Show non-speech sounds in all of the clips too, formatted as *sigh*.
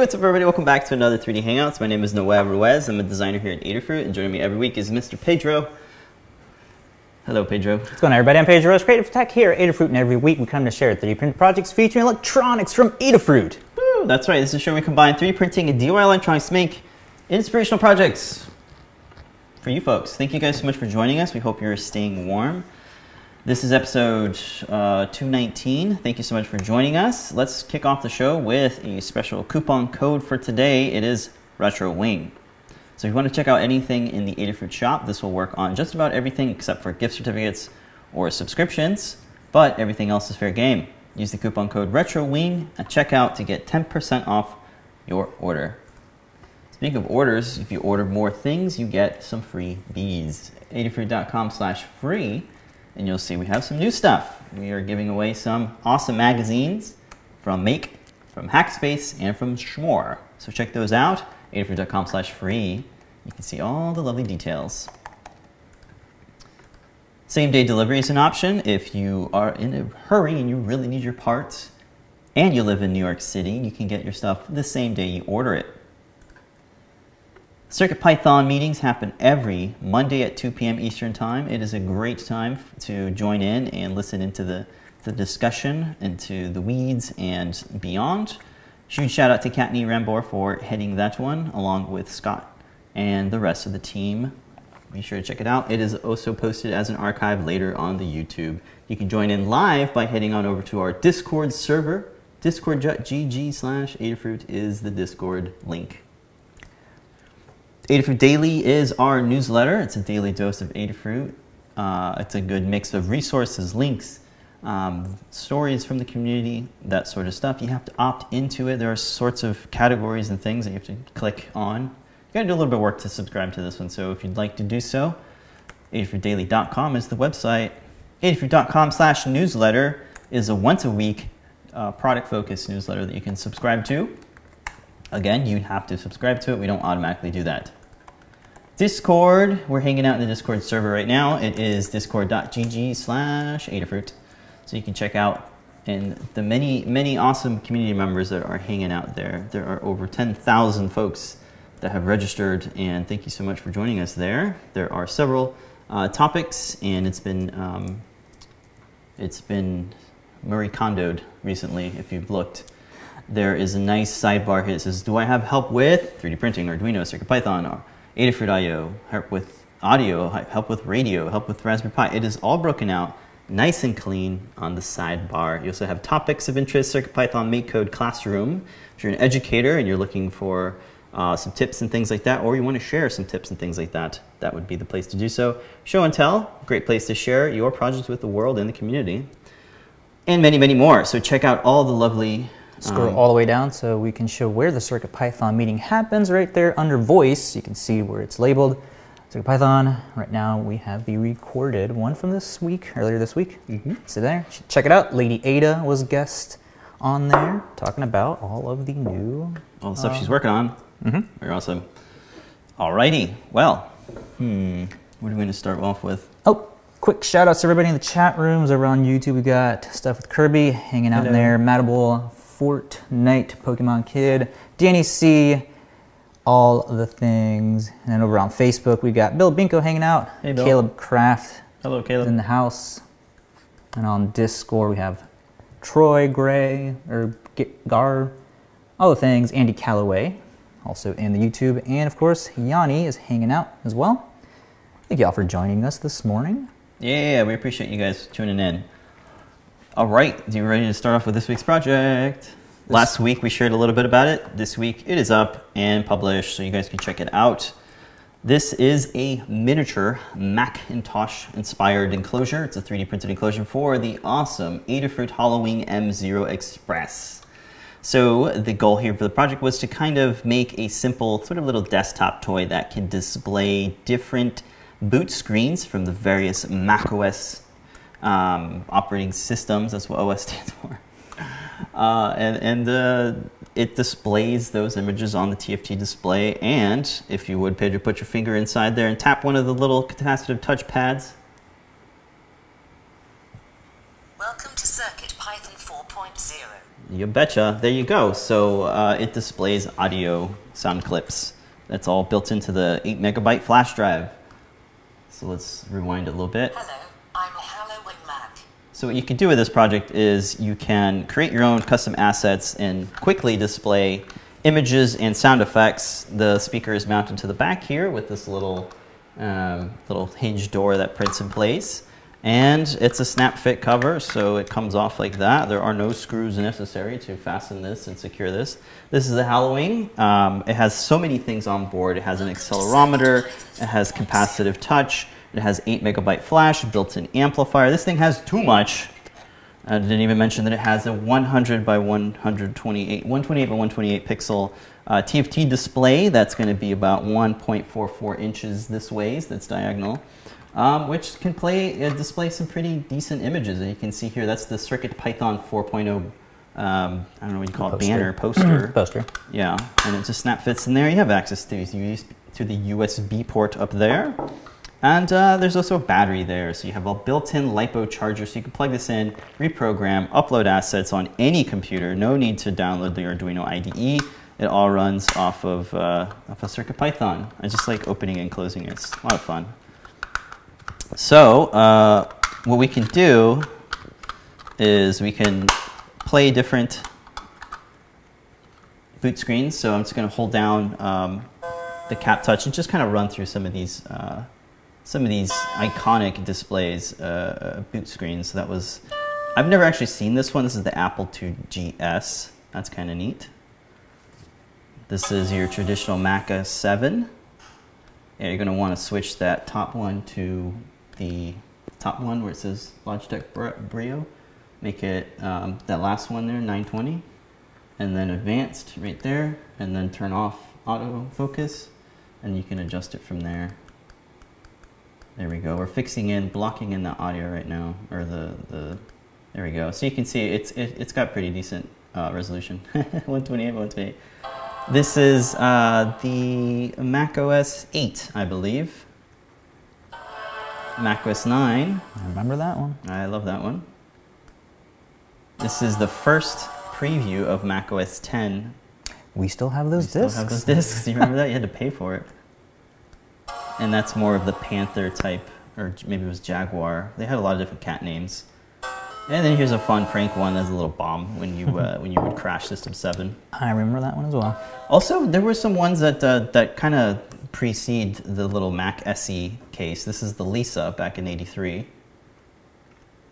Hey, what's up, everybody? Welcome back to another 3D Hangouts. My name is Noel Ruiz. I'm a designer here at Adafruit, and joining me every week is Mr. Pedro. Hello, Pedro. What's going on, everybody? I'm Pedro Ruiz, Creative Tech here at Adafruit, and every week we come to share 3D print projects featuring electronics from Adafruit. Woo, that's right. This is showing we combine 3D printing and DIY electronics to make inspirational projects for you folks. Thank you guys so much for joining us. We hope you're staying warm. This is episode uh, 219. Thank you so much for joining us. Let's kick off the show with a special coupon code for today. It is Retro Wing. So if you want to check out anything in the Adafruit shop, this will work on just about everything except for gift certificates or subscriptions, but everything else is fair game. Use the coupon code RETROWING at checkout to get 10% off your order. Speaking of orders, if you order more things, you get some free bees. Adafruit.com slash free and you'll see we have some new stuff. We are giving away some awesome magazines from Make, from Hackspace, and from Schmore. So check those out, adafruit.com slash free. You can see all the lovely details. Same day delivery is an option if you are in a hurry and you really need your parts and you live in New York City, you can get your stuff the same day you order it. CircuitPython meetings happen every Monday at 2 p.m. Eastern Time. It is a great time to join in and listen into the, the discussion, into the weeds and beyond. Huge shout out to Kattni Rembor for heading that one, along with Scott and the rest of the team. Be sure to check it out. It is also posted as an archive later on the YouTube. You can join in live by heading on over to our Discord server. Discord.gg slash Adafruit is the Discord link. Adafruit Daily is our newsletter. It's a daily dose of Adafruit. Uh, it's a good mix of resources, links, um, stories from the community, that sort of stuff. You have to opt into it. There are sorts of categories and things that you have to click on. You got to do a little bit of work to subscribe to this one. So if you'd like to do so, adafruitdaily.com is the website. Adafruit.com slash newsletter is a once a week uh, product focused newsletter that you can subscribe to. Again, you have to subscribe to it. We don't automatically do that. Discord, we're hanging out in the Discord server right now. It is discord.gg slash Adafruit. So you can check out and the many, many awesome community members that are hanging out there. There are over 10,000 folks that have registered, and thank you so much for joining us there. There are several uh, topics, and it's been um, it's been Marie Kondoed recently. If you've looked, there is a nice sidebar here that says, "Do I have help with 3D printing, Arduino, CircuitPython, or Adafruit IO, help with audio, help with radio, help with Raspberry Pi. It is all broken out nice and clean on the sidebar. You also have topics of interest, CircuitPython MakeCode Classroom. If you're an educator and you're looking for uh, some tips and things like that, or you want to share some tips and things like that, that would be the place to do so. Show and tell, great place to share your projects with the world and the community. And many, many more. So check out all the lovely Scroll um, all the way down so we can show where the CircuitPython meeting happens right there under voice. You can see where it's labeled. CircuitPython, right now we have the recorded one from this week, earlier this week. Mm -hmm. So there, check it out. Lady Ada was guest on there talking about all of the new... All the stuff uh, she's working on. Mm -hmm. Very awesome. Alrighty, well, hmm, what are we going to start off with? Oh, quick shout outs to everybody in the chat rooms over on YouTube. We got stuff with Kirby hanging out Hello. in there, Matable Fortnite, Pokemon Kid, Danny C, all the things. And then over on Facebook, we got Bill Binko hanging out, hey, Bill. Caleb Kraft. Hello, Caleb. In the house. And on Discord, we have Troy Gray, or Gar, all the things. Andy Calloway, also in the YouTube. And of course, Yanni is hanging out as well. Thank you all for joining us this morning. Yeah, we appreciate you guys tuning in. All right, you ready to start off with this week's project? Last week we shared a little bit about it. This week it is up and published, so you guys can check it out. This is a miniature Macintosh inspired enclosure. It's a 3D printed enclosure for the awesome Adafruit HalloWing M0 Express. So the goal here for the project was to kind of make a simple sort of little desktop toy that can display different boot screens from the various macOS um, operating systems. That's what OS *laughs* stands for. Uh, and and uh, it displays those images on the TFT display. And if you would, Pedro, put your finger inside there and tap one of the little capacitive touch pads. Welcome to Circuit Python 4.0. You betcha. There you go. So uh, it displays audio sound clips. That's all built into the 8 megabyte flash drive. So let's rewind a little bit. Hello, I'm HalloWing Mac. So what you can do with this project is you can create your own custom assets and quickly display images and sound effects. The speaker is mounted to the back here with this little um, little hinge door that prints in place. And it's a snap fit cover, so it comes off like that. There are no screws necessary to fasten this and secure this. This is a HalloWing. Um, it has so many things on board. It has an accelerometer, it has capacitive touch, it has 8 megabyte flash, built-in amplifier. This thing has too much. I didn't even mention that it has a 100 by 128, 128 by 128 pixel uh, TFT display that's going to be about 1.44 inches this ways, that's diagonal, um, which can play uh, display some pretty decent images. And you can see here that's the Circuit Python 4.0. Um, I don't know what you call it, banner poster. *clears throat* Poster. Yeah, and it just snap fits in there. You have access to, to the USB port up there. And uh, there's also a battery there, so you have a built-in LiPo charger, so you can plug this in, reprogram, upload assets on any computer. No need to download the Arduino IDE. It all runs off of, uh, off of CircuitPython. I just like opening and closing it. It's a lot of fun. So uh, what we can do is we can play different boot screens. So I'm just going to hold down um, the cap touch and just kind of run through some of these uh, some of these iconic displays, uh, boot screens. So that was I've never actually seen this one. This is the Apple II GS. That's kind of neat. This is your traditional Mac OS 7. Yeah, you're going to want to switch that top one to the top one where it says Logitech Br- Brio. Make it um, that last one there, 920 and then advanced right there, and then turn off autofocus, and you can adjust it from there. There we go. We're fixing in, blocking in the audio right now, or the, the there we go. So you can see it's, it, it's got pretty decent uh, resolution, *laughs* 128 by 128. This is uh, the Mac OS 8, I believe. Mac OS 9, I remember that one. I love that one. This is the first preview of Mac OS 10 We still have those Still discs. have those discs. You remember *laughs* that? You had to pay for it. And that's more of the Panther type, or maybe it was Jaguar. They had a lot of different cat names. And then here's a fun prank one as a little bomb when you uh, *laughs* when you would crash System 7. I remember that one as well. Also, there were some ones that uh, that kind of precede the little Mac SE case. This is the Lisa back in '83,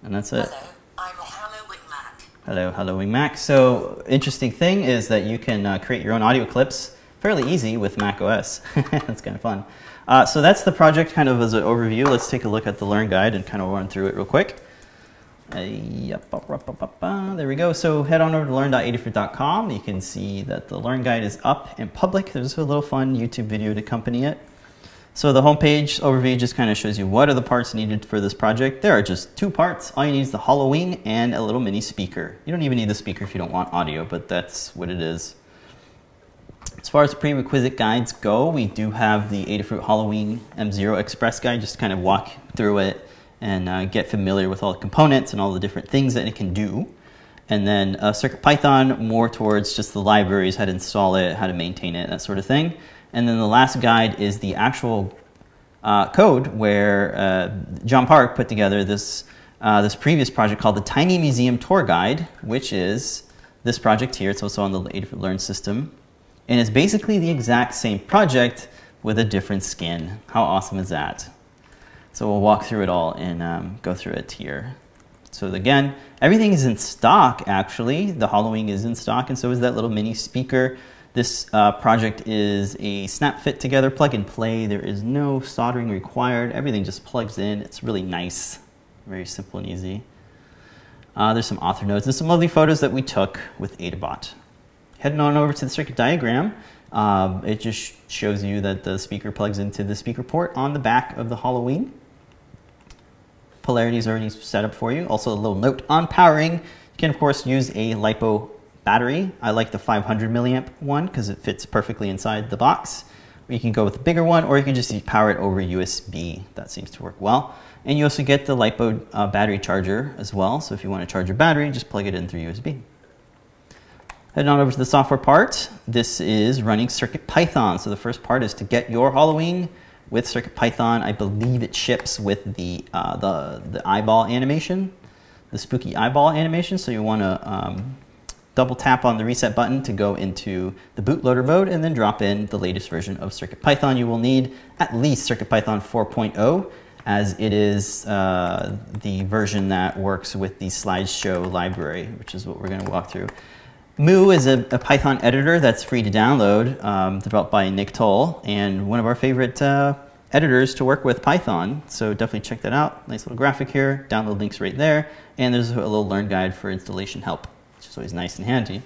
and that's it. Hello, I'm HalloWing Mac. Hello, hello, Mac. So, interesting thing is that you can uh, create your own audio clips fairly easy with Mac OS. *laughs* that's kind of fun. Uh, so that's the project kind of as an overview. Let's take a look at the Learn Guide and kind of run through it real quick. There we go. So head on over to learn.adafruit.com. You can see that the Learn Guide is up and public. There's a little fun YouTube video to accompany it. So the homepage overview just kind of shows you what are the parts needed for this project. There are just two parts. All you need is the HalloWing and a little mini speaker. You don't even need the speaker if you don't want audio, but that's what it is. As far as prerequisite guides go, we do have the Adafruit HalloWing M0 Express guide, just to kind of walk through it and uh, get familiar with all the components and all the different things that it can do. And then uh, CircuitPython, more towards just the libraries, how to install it, how to maintain it, that sort of thing. And then the last guide is the actual uh, code where uh, John Park put together this, uh, this previous project called the Tiny Museum Tour Guide, which is this project here. It's also on the Adafruit Learn system. And it's basically the exact same project with a different skin. How awesome is that? So we'll walk through it all and um, go through it here. So again, everything is in stock actually. The HalloWing is in stock and so is that little mini speaker. This uh, project is a snap fit together plug and play. There is no soldering required. Everything just plugs in. It's really nice, very simple and easy. Uh, there's some author notes and some lovely photos that we took with Adabot. Heading on over to the circuit diagram, um, it just shows you that the speaker plugs into the speaker port on the back of the HalloWing. Polarity is already set up for you. Also a little note on powering. You can of course use a LiPo battery. I like the 500 milliamp one because it fits perfectly inside the box. You can go with a bigger one or you can just power it over USB. That seems to work well. And you also get the LiPo uh, battery charger as well. So if you want to charge your battery, just plug it in through USB. Heading on over to the software part, this is running CircuitPython. So the first part is to get your HalloWing with CircuitPython. I believe it ships with the, uh, the, the eyeball animation, the spooky eyeball animation. So you want to um, double tap on the reset button to go into the bootloader mode and then drop in the latest version of CircuitPython. You will need at least CircuitPython 4.0 as it is uh, the version that works with the slideshow library, which is what we're going to walk through. Mu is a, a, Python editor that's free to download, um, developed by Nick Toll, and one of our favorite uh, editors to work with Python. So definitely check that out. Nice little graphic here. Download links right there. And there's a little learn guide for installation help, which is always nice and handy.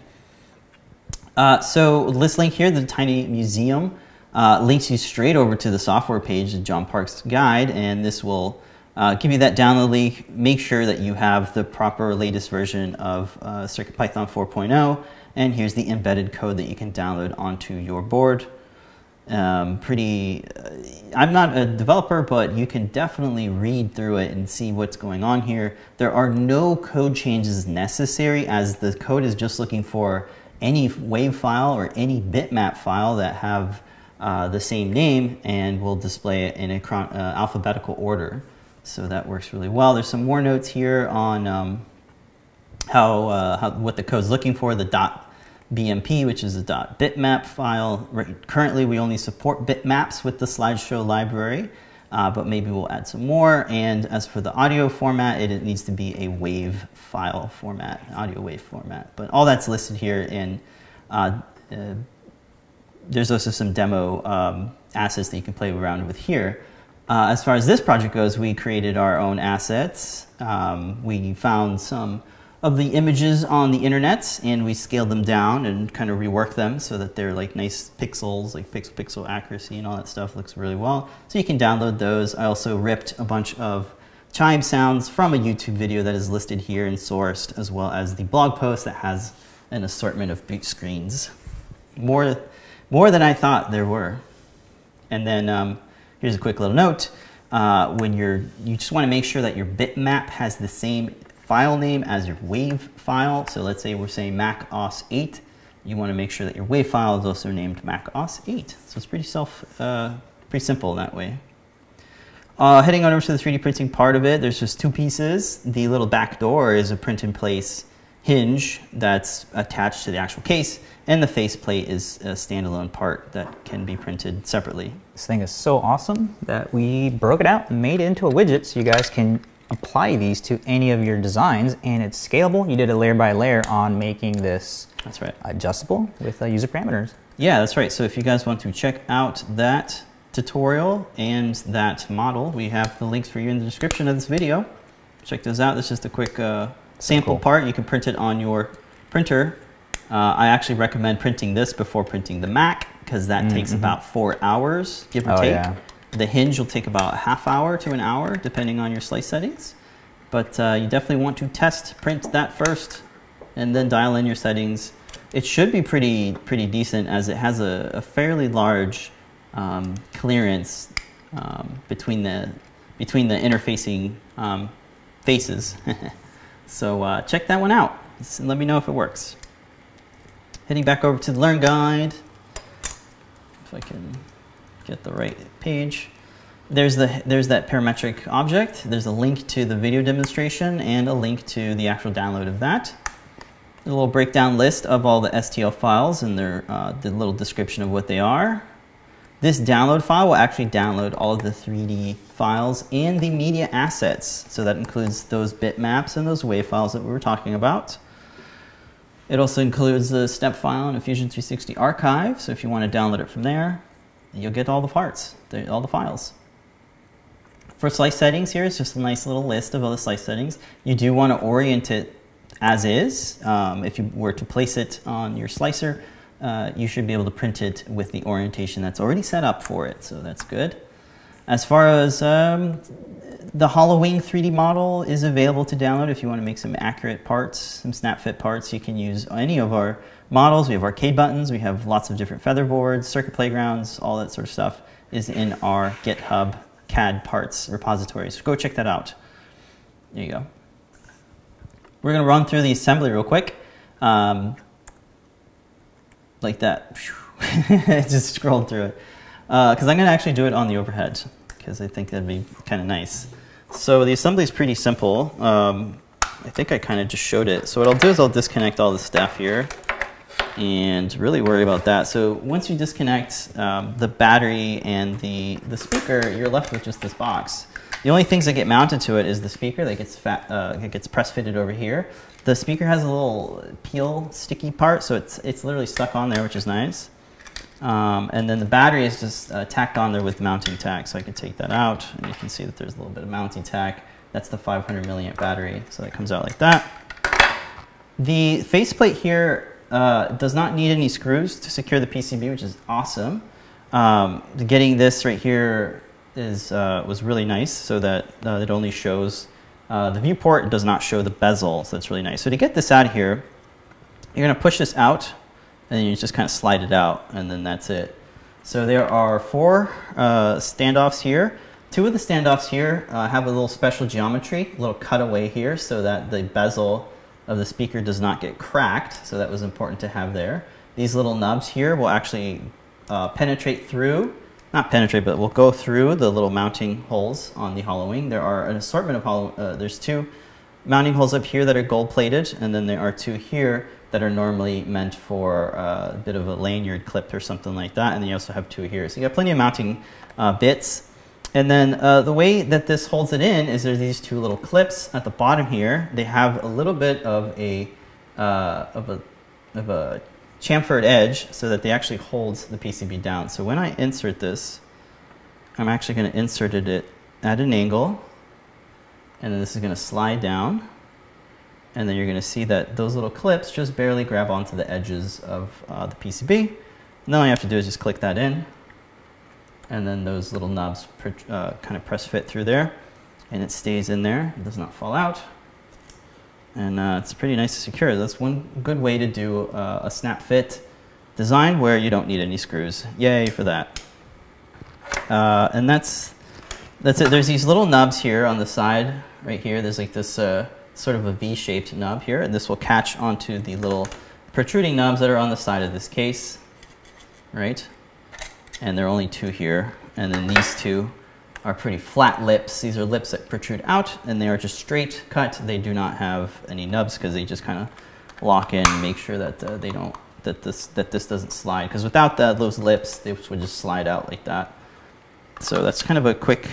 Uh, so this link here, the tiny museum, uh, links you straight over to the software page, the John Park's guide, and this will uh, give you that download link. Make sure that you have the proper latest version of uh, CircuitPython 4.0, and here's the embedded code that you can download onto your board. Um, pretty, uh, I'm not a developer, but you can definitely read through it and see what's going on here. There are no code changes necessary as the code is just looking for any WAV file or any bitmap file that have uh, the same name and will display it in a uh, alphabetical order. So that works really well. There's some more notes here on um, how, uh, how, what the code's looking for, the BMP, which is a bitmap file. Right, currently, we only support bitmaps with the slideshow library, uh, but maybe we'll add some more. And as for the audio format, it, it needs to be a WAV file format, audio WAV format. But all that's listed here in uh, uh, there's also some demo um, assets that you can play around with here. Uh, as far as this project goes, we created our own assets. Um, we found some of the images on the internet and we scaled them down and kind of reworked them so that they're like nice pixels, like pixel pixel accuracy and all that stuff looks really well. So you can download those. I also ripped a bunch of chime sounds from a YouTube video that is listed here and sourced, as well as the blog post that has an assortment of boot screens. More, more than I thought there were. And then um, Here's a quick little note. Uh, when you're, you just want to make sure that your bitmap has the same file name as your WAV file. So let's say we're saying Mac OS 8. You want to make sure that your WAV file is also named Mac OS 8. So it's pretty self, uh, pretty simple that way. Uh, heading on over to the 3D printing part of it, there's just two pieces. The little back door is a print in place hinge that's attached to the actual case and the faceplate is a standalone part that can be printed separately. This thing is so awesome that we broke it out and made it into a widget so you guys can apply these to any of your designs and it's scalable. You did a layer by layer on making this that's right. adjustable with uh, user parameters. Yeah, that's right. So if you guys want to check out that tutorial and that model, we have the links for you in the description of this video. Check those out. This is just a quick uh, sample cool. part. You can print it on your printer uh, I actually recommend printing this before printing the Mac because that mm -hmm. takes mm-hmm. about four hours, give or oh, take. Yeah. The hinge will take about a half hour to an hour, depending on your slice settings. But uh, you definitely want to test print that first, and then dial in your settings. It should be pretty pretty decent as it has a, a fairly large um, clearance um, between the between the interfacing um, faces. *laughs* so uh, check that one out. and let me know if it works. Heading back over to the Learn Guide. If I can get the right page. There's, the, there's that parametric object. There's a link to the video demonstration and a link to the actual download of that. A little breakdown list of all the STL files and their, uh, the little description of what they are. This download file will actually download all of the 3D files and the media assets. So that includes those bitmaps and those WAV files that we were talking about. It also includes the step file a Fusion 360 archive, so if you want to download it from there, you'll get all the parts, all the files. For slice settings here, it's just a nice little list of all the slice settings. You do want to orient it as is. Um, if you were to place it on your slicer, uh, you should be able to print it with the orientation that's already set up for it, so that's good. As far as um, the HalloWing 3D model is available to download if you want to make some accurate parts, some snap fit parts. You can use any of our models. We have arcade buttons, we have lots of different feather boards, circuit playgrounds, all that sort of stuff is in our GitHub CAD parts repository. So go check that out. There you go. We're going to run through the assembly real quick. Um, like that. *laughs* just scrolled through it. Because I'm going to actually do it on the overhead because I think that'd be kind of nice. So the assembly is pretty simple. Um, I think I kind of just showed it. So what I'll do is I'll disconnect all the stuff here and really worry about that. So once you disconnect um, the battery and the, the speaker, you're left with just this box. The only things that get mounted to it is the speaker that gets fat, uh, it gets press fitted over here. The speaker has a little peel sticky part, so it's, it's literally stuck on there, which is nice. Um, and then the battery is just uh, tacked on there with mounting tack, so I can take that out, and you can see that there's a little bit of mounting tack. That's the 500 milliamp battery, so that comes out like that. The faceplate here uh, does not need any screws to secure the PCB, which is awesome. Um, getting this right here is uh, was really nice, so that uh, it only shows uh, the viewport. does not show the bezel, so that's really nice. So to get this out of here, you're going to push this out, and you just kind of slide it out, and then that's it. So there are four uh, standoffs here. Two of the standoffs here uh, have a little special geometry, a little cutaway here, so that the bezel of the speaker does not get cracked. So that was important to have there. These little nubs here will actually uh, penetrate through, not penetrate, but will go through the little mounting holes on the HalloWing. There are an assortment of hollow, uh, there's two mounting holes up here that are gold plated, and then there are two here that are normally meant for uh, a bit of a lanyard clip or something like that. And then you also have two here. So you got plenty of mounting uh, bits. And then uh, the way that this holds it in is there's these two little clips at the bottom here. They have a little bit of a, uh, of a, of a chamfered edge so that they actually hold the PCB down. So when I insert this, I'm actually going to insert it at an angle. And then this is going to slide down. And then you're going to see that those little clips just barely grab onto the edges of uh, the PCB. And then all you have to do is just click that in and then those little knobs uh, kind of press fit through there and it stays in there. It does not fall out. And uh, it's pretty nice to secure. That's one good way to do uh, a snap fit design where you don't need any screws. Yay for that. Uh, and that's that's it. There's these little knobs here on the side right here. There's like this uh, sort of a v-shaped nub here and this will catch onto the little protruding knobs that are on the side of this case right and there are only two here. And then these two are pretty flat lips. These are lips that protrude out, and they are just straight cut. They do not have any nubs because they just kind of lock in, and make sure that uh, they don't that this that this doesn't slide. Because without the, those lips, they would just slide out like that. So that's kind of a quick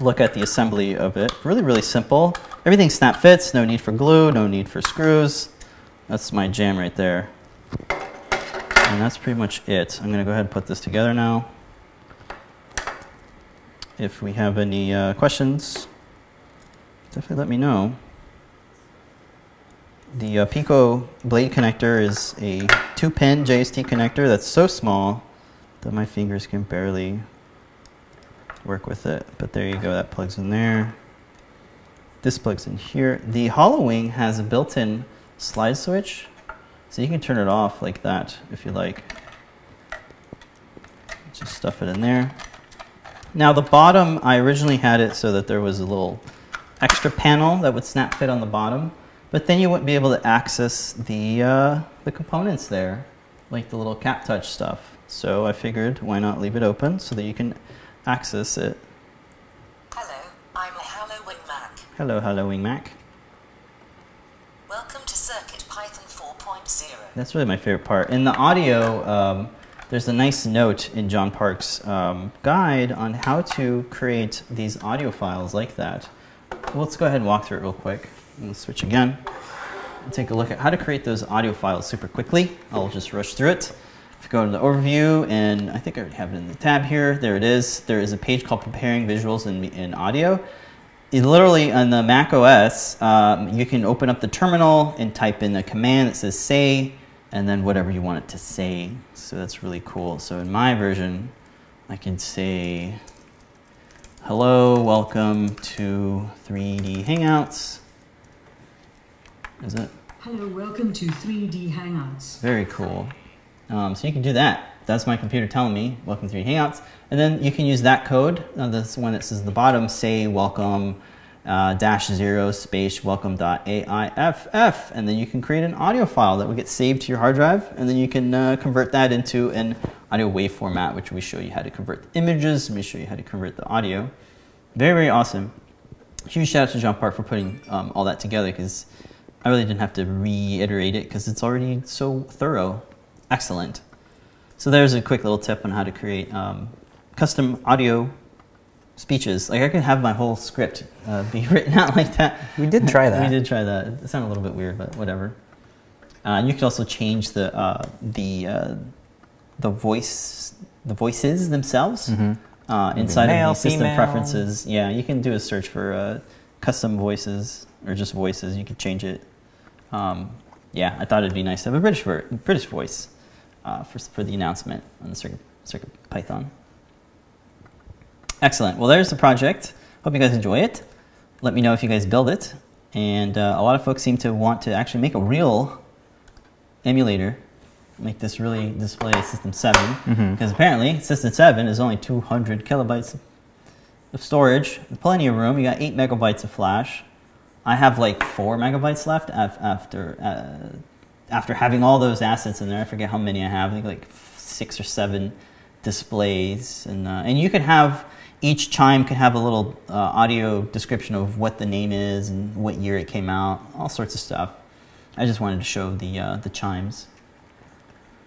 look at the assembly of it. Really, really simple. Everything snap fits. No need for glue. No need for screws. That's my jam right there. And that's pretty much it. I'm going to go ahead and put this together now. If we have any uh, questions, definitely let me know. The uh, Pico blade connector is a two-pin JST connector that's so small that my fingers can barely work with it. But there you go, that plugs in there. This plugs in here. The HalloWing has a built-in slide switch so you can turn it off like that if you like. Just stuff it in there. Now the bottom, I originally had it so that there was a little extra panel that would snap fit on the bottom, but then you wouldn't be able to access the, uh, the components there, like the little cap touch stuff. So I figured why not leave it open so that you can access it. Hello, I'm HalloWing Mac. Hello, HalloWing Mac. Welcome to Circuit Python 4.0. That's really my favorite part. In the audio, um, there's a nice note in John Park's um, guide on how to create these audio files like that. Let's go ahead and walk through it real quick. Let's switch again and take a look at how to create those audio files super quickly. I'll just rush through it. Go to the overview, and I think I already have it in the tab here, there it is. There is a page called Preparing Visuals in, in Audio literally on the Mac OS, um, you can open up the terminal and type in a command that says say, and then whatever you want it to say. So that's really cool. So in my version, I can say, hello, welcome to 3D Hangouts. Is it? Hello, welcome to 3D Hangouts. Very cool. Um, so you can do that. That's my computer telling me, welcome to 3D Hangouts. And then you can use that code, uh, this one that says at the bottom, say welcome uh, dash zero space welcome dot AIFF. And then you can create an audio file that will get saved to your hard drive. And then you can uh, convert that into an audio wave format, which we show you how to convert the images. We show you how to convert the audio. Very, very awesome. Huge shout out to John Park for putting um, all that together because I really didn't have to reiterate it because it's already so thorough. Excellent. So there's a quick little tip on how to create um, custom audio speeches. Like I could have my whole script uh, be *laughs* written out like that. We did try *laughs* that. we did try that. It sounded a little bit weird, but whatever. Uh, and you could also change the uh, the uh, the voice the voices themselves uh, Maybe inside male, of the system female. preferences. Yeah, you can do a search for uh, custom voices or just voices. You could change it. Um, yeah, I thought it'd be nice to have a British ver- British voice uh, for for the announcement on the Circuit, Circuit Python. Excellent. Well, there's the project. Hope you guys enjoy it. Let me know if you guys build it. And uh, a lot of folks seem to want to actually make a real emulator, make this really display System 7. Because apparently, System 7 is only 200 kilobytes of storage, plenty of room. You got 8 megabytes of flash. I have like 4 megabytes left after, uh, after having all those assets in there. I forget how many I have. I think like six or seven displays. And, uh, and you could have each chime could have a little uh, audio description of what the name is and what year it came out, all sorts of stuff. I just wanted to show the uh, the chimes.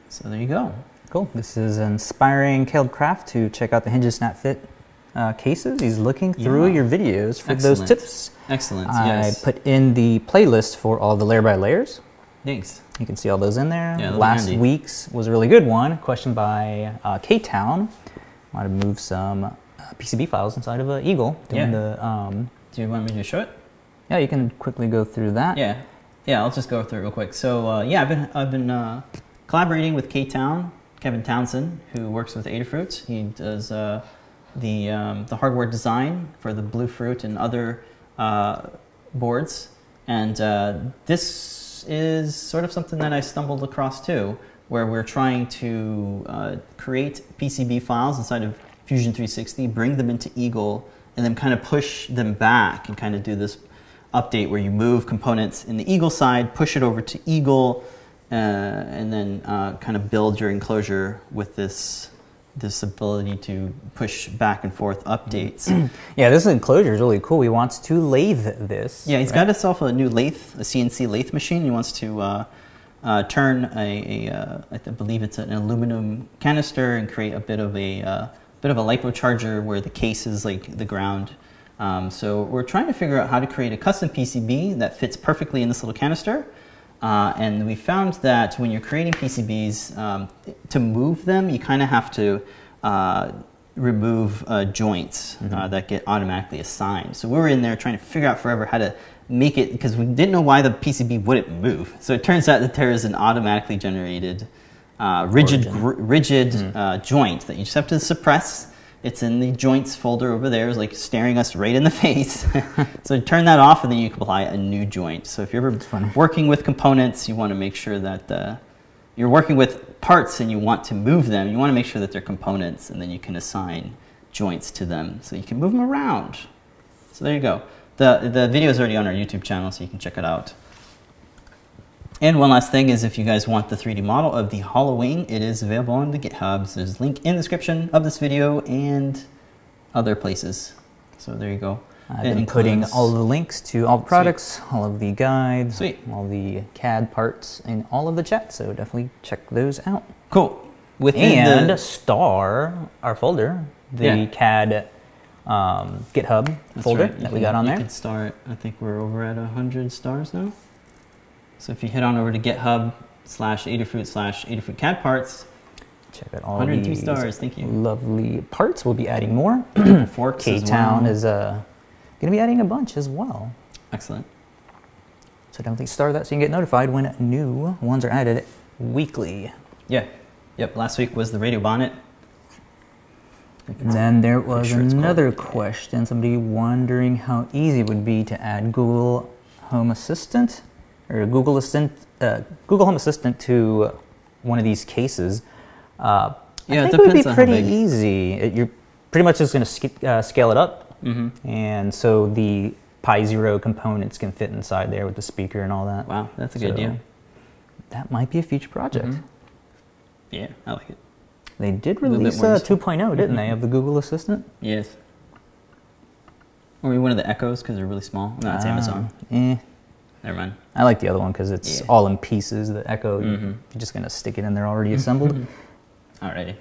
So there you go. Cool. This is inspiring Caleb Kraft to check out the Hinges Snap Fit uh, cases. He's looking through Yeah. your videos for those tips. Excellent. I yes. put in the playlist for all the layer by layers. Thanks. You can see all those in there. Yeah, Last handy. week's was a really good one. Question by uh, K Town. I want to move some uh, PCB files inside of a Eagle. Yeah. the um, Do you want me to show it? yeah, you can quickly go through that. Yeah, yeah. I'll just go through it real quick. So uh, yeah, I've been I've been uh, collaborating with K Town, Kevin Townsend, who works with Adafruit. He does uh, the um, the hardware design for the Bluefruit and other uh, boards, and uh, this is sort of something that I stumbled across too, where we're trying to uh, create PCB files inside of Fusion 360, bring them into Eagle, and then kind of push them back and kind of do this update where you move components in the Eagle side, push it over to Eagle, uh, and then uh, kind of build your enclosure with this this ability to push back and forth updates. *clears throat* Yeah, this enclosure is really cool. He wants to lathe this. yeah, he's right? got himself a new lathe, a CNC lathe machine. He wants to uh, uh, turn a, a uh, I believe it's an aluminum canister and create a bit of a uh, bit of a lipo charger where the case is like the ground. Um, so we're trying to figure out how to create a custom PCB that fits perfectly in this little canister. Uh, and we found that when you're creating PCBs, um, to move them, you kind of have to uh, remove uh, joints uh, that get automatically assigned. So we were in there trying to figure out forever how to make it because we didn't know why the PCB wouldn't move. So it turns out that there is an automatically generated uh, rigid gr- rigid uh, joint that you just have to suppress. It's in the joints folder over there, it's like staring us right in the *laughs* face. *laughs* so turn that off, and then you can apply a new joint. So if you're ever working with components, you want to make sure that uh, you're working with parts and you want to move them. You want to make sure that they're components, and then you can assign joints to them so you can move them around. So there you go. The the video is already on our YouTube channel, so you can check it out. And one last thing is if you guys want the 3D model of the HalloWing, it is available on the GitHubs. There's a link in the description of this video and other places. So there you go. I've It been putting all the links to all the products, all of the guides, Sweet. all the CAD parts, and all of the chat. So definitely check those out. Cool. Within and the, star our folder, the Yeah. CAD um, GitHub That's folder right. That we can- got on you there. can start. I think we're over at hundred stars now. So if you head on over to GitHub slash Adafruit slash Adafruit CAD parts, Check out all 103 these stars. Thank you. lovely parts. We'll be adding more. *clears throat* Forks K Town well. is uh, going to be adding a bunch as well. excellent. So definitely star that so you can get notified when new ones are added weekly. Yeah. Yep. Last week was the radio bonnet. And then there was sure another question. Somebody wondering how easy it would be to add Google Home Assistant or Google Assistant, uh, Google Home Assistant to one of these cases. Uh, Yeah, I it think it would be depends on how pretty easy. It, you're pretty much just going to uh, scale it up, Mhm. and so the Pi Zero components can fit inside there with the speaker and all that. Wow, that's a good So, deal. That might be a future project. Mhm. Yeah, I like it. They did release more uh, 2.0, didn't they, of the Google Assistant? Yes. Or maybe one of the Echoes because they're really small. No, it's Amazon. Ah, Eh. Never mind. I like the other one because it's Yeah. all in pieces. The Echo, Mhm. you're just gonna stick it in there already assembled. *laughs* Alrighty.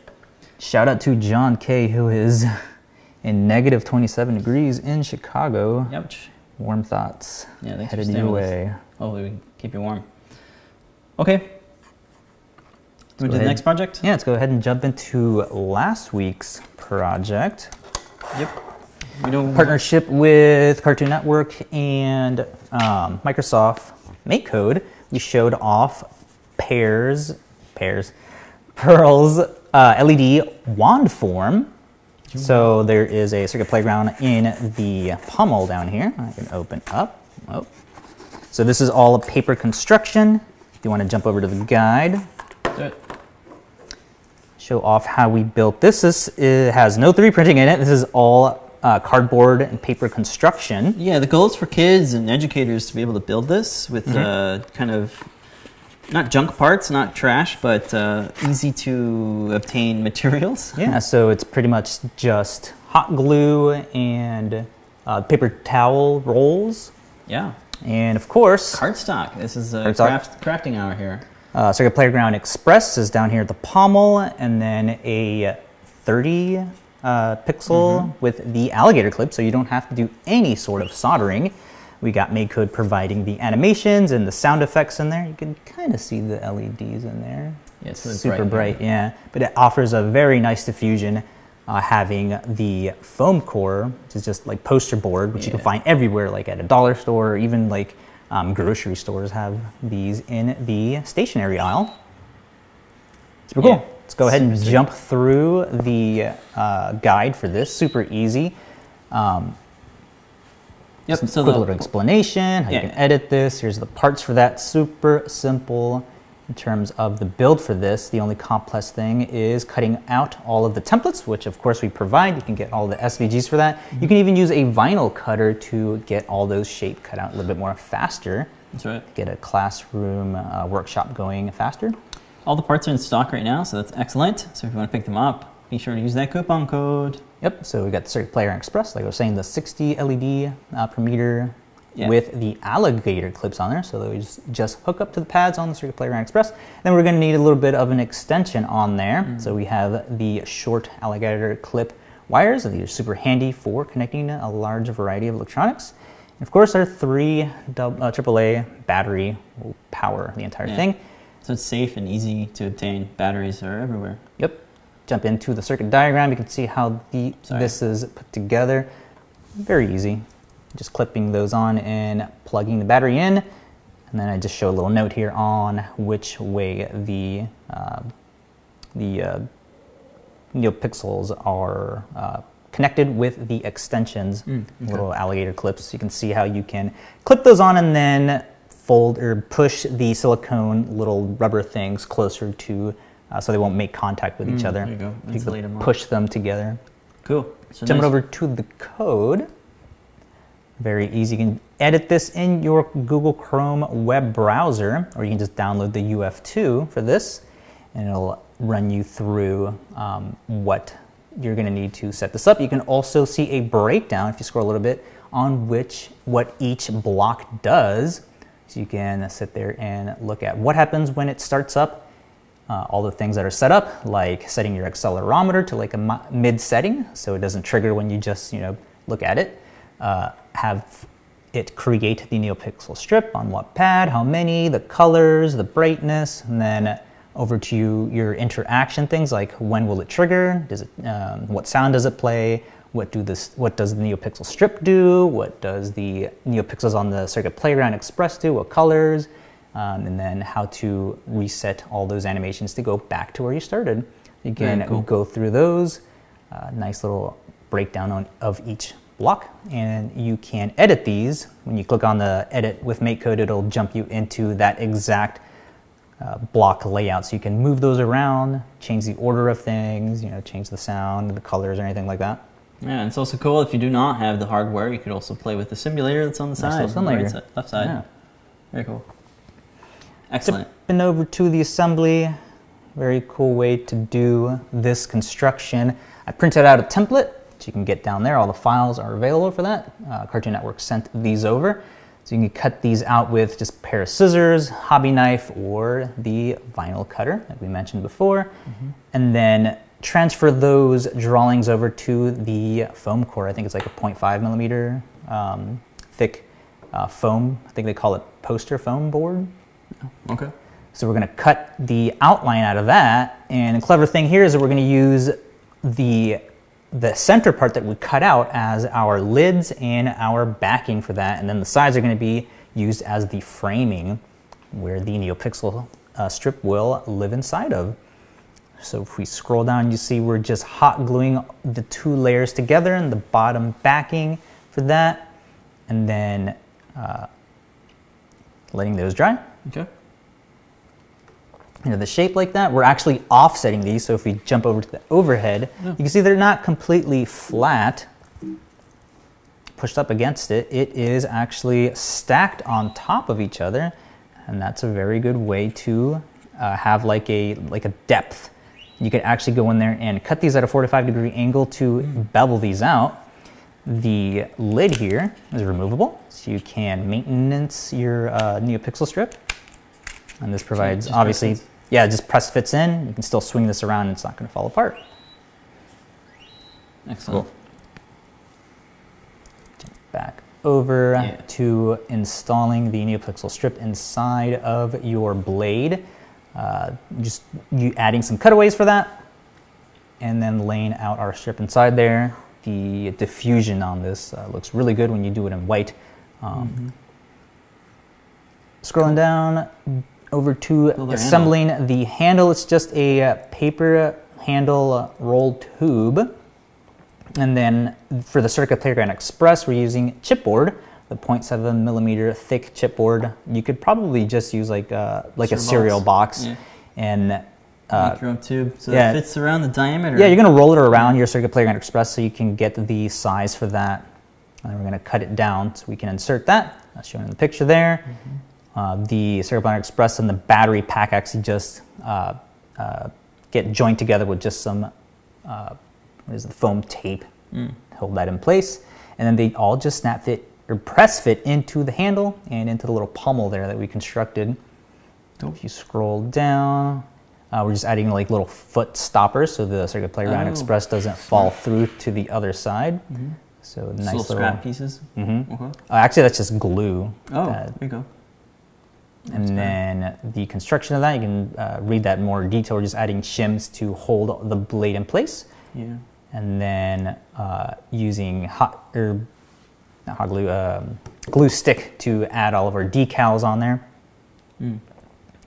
Shout out to John K, who is *laughs* in negative 27 degrees in Chicago. Ouch. Warm thoughts Yeah, thanks for headed staying your way. Hopefully we can keep you warm. Okay. go Move to the next project? Yeah, let's go ahead and jump into last week's project. Yep. We Partnership with Cartoon Network and um, Microsoft MakeCode. We showed off pairs, pairs, *laughs* Pearl's uh, LED wand form. So there is a circuit playground in the pommel down here. I can open up. Oh. So this is all a paper construction. If you want to jump over to the guide, show off how we built this. This it has no 3D printing in it. This is all uh, cardboard and paper construction. Yeah, the goal is for kids and educators to be able to build this with Mm-hmm. uh, kind of not junk parts, not trash, but uh, easy to obtain materials. *laughs* Yeah, so it's pretty much just hot glue and uh, paper towel rolls. Yeah. And of course, Cardstock. This is a craft, crafting hour here. uh, Circuit Playground Express is down here at the pommel, and then a 30 uh, pixel with the alligator clip, so you don't have to do any sort of soldering. We got MakeCode providing the animations and the sound effects in there. You can kind of see the LEDs in there. Yeah, it's super bright bright, yeah. But it offers a very nice diffusion, uh, having the foam core, which is just like poster board, which you can find everywhere, like at a dollar store or even like um, grocery stores have these in the stationery aisle. Super cool. Yeah, Let's go ahead and jump through the uh, guide for this. Super easy. Um, Yep. some So quick the, little explanation, how Yeah. you can edit this. Here's the parts for that. Super simple in terms of the build for this. The only complex thing is cutting out all of the templates, which of course we provide. You can get all the SVGs for that. Mm-hmm. You can even use a vinyl cutter to get all those shape cut out a little bit more faster. that's right. Get a classroom uh, workshop going faster. All the parts are in stock right now, so that's excellent. So if you want to pick them up, be sure to use that coupon code. Yep, so we got the Circuit Player Express, like I was saying, the 60 LED uh, per meter Yeah. with the alligator clips on there. So that we just, just hook up to the pads on the Circuit Player Express. Then we're going to need a little bit of an extension on there. Mm. So we have the short alligator clip wires. and These are super handy for connecting a large variety of electronics. And of course, our three dub- uh, AAA battery will power the entire Yeah. thing. So it's safe and easy to obtain. Batteries are everywhere. Yep. Jump into the circuit diagram. You can see how the Sorry. this is put together. Very easy. Just clipping those on and plugging the battery in. And then I just show a little note here on which way the uh, the uh, NeoPixels are uh, connected with the extensions, Mm, okay. little alligator clips. You can see how you can clip those on and then fold or push the silicone little rubber things closer to uh, so they won't make contact with each Mm, other. there you go. can Insulate 'em off. push them together. Cool. So Jumping nice. over to the code. Very easy. You can edit this in your Google Chrome web browser, or you can just download the UF2 for this, and it'll run you through um, what you're going to need to set this up. You can also see a breakdown, if you scroll a little bit, on which what each block does. So you can sit there and look at what happens when it starts up, uh, all the things that are set up, like setting your accelerometer to like a mid setting, so it doesn't trigger when you just you know look at it. Uh, have it create the NeoPixel strip on what pad, how many, the colors, the brightness, and then over to you, your interaction things like when will it trigger, does it, um, what sound does it play, what do this, what does the NeoPixel strip do, what does the NeoPixels on the Circuit Playground Express do, what colors, um, and then how to reset all those animations to go back to where you started. Again, cool. go through those. Uh, nice little breakdown on, of each block, and you can edit these. When you click on the edit with MakeCode, it'll jump you into that exact uh, block layout, so you can move those around, change the order of things, you know, change the sound, the colors, or anything like that. Yeah, and it's also cool if you do not have the hardware, you could also play with the simulator that's on the side, right side, left side. Yeah. Very cool. Excellent. Been over to the assembly. Very cool way to do this construction. I printed out a template, so you can get down there. All the files are available for that. Uh, Cartoon Network sent these over. So you can cut these out with just a pair of scissors, hobby knife, or the vinyl cutter, like we mentioned before. And then transfer those drawings over to the foam core. I think it's like a 0.5 millimeter um, thick uh, foam. I think they call it poster foam board. Okay. So we're going to cut the outline out of that. And the clever thing here is that we're going to use the the center part that we cut out as our lids and our backing for that. And then the sides are going to be used as the framing where the NeoPixel uh, strip will live inside of. So if we scroll down, you see we're just hot gluing the two layers together and the bottom backing for that. And then uh, letting those dry Okay. you know, the shape like that, we're actually offsetting these. So if we jump over to the overhead, you can see they're not completely flat, pushed up against it. It is actually stacked on top of each other, and that's a very good way to uh, have like a like a depth. You could actually go in there and cut these at a 45 degree angle to bevel these out. The lid here is removable, so you can maintenance your uh, NeoPixel strip. And this provides obviously, yeah, just press fits in. You can still swing this around and it's not going to fall apart. Excellent. Back over Yeah. to installing the NeoPixel strip inside of your blade. Uh, just you adding some cutaways for that, and then laying out our strip inside there. The diffusion on this uh, looks really good when you do it in white. Um, Scrolling down over to assembling the handle. It's just a uh, paper handle uh, roll tube. And then for the Circuit Playground Express, we're using chipboard, the 0.7 millimeter thick chipboard. You could probably just use like uh, like a Cereal cereal box. box, Yeah. and uh, Make your own tube so yeah. that fits around the diameter. yeah, you're gonna roll it around your Circuit Playground Express so you can get the size for that. And then we're gonna cut it down so we can insert that. That's shown in the picture there. Uh, the Circuit Playground Express and the battery pack actually just uh, uh, get joined together with just some uh, what is it, foam tape. Hold that in place, and then they all just snap fit or press fit into the handle and into the little pommel there that we constructed. If you scroll down, uh, we're just adding like little foot stoppers so the Circuit Playground Oh, Express doesn't fall through to the other side. So Just nice little little. scrap pieces. Mhm. Okay. Uh, actually, that's just glue. Oh, that- there you go. and then the construction of that, you can uh, read that in more detail. We're just adding shims to hold the blade in place, Yeah. and then uh, using hot or not hot glue, um, glue stick to add all of our decals on there. Mm.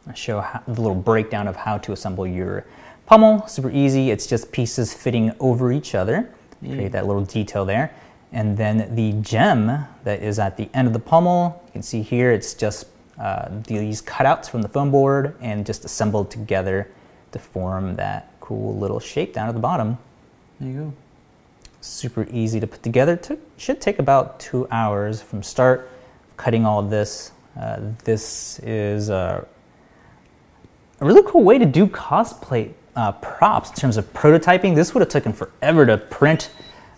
I show how, the little breakdown of how to assemble your pommel. Super easy. It's just pieces fitting over each other. Yeah. Create that little detail there. And then the gem that is at the end of the pommel, you can see here, it's just uh, these cutouts from the foam board and just assembled together to form that cool little shape down at the bottom. There you go. Super easy to put together. Took, should take about two hours from start cutting all of this. Uh, this is uh, a really cool way to do cosplay uh, props in terms of prototyping. This would have taken forever to print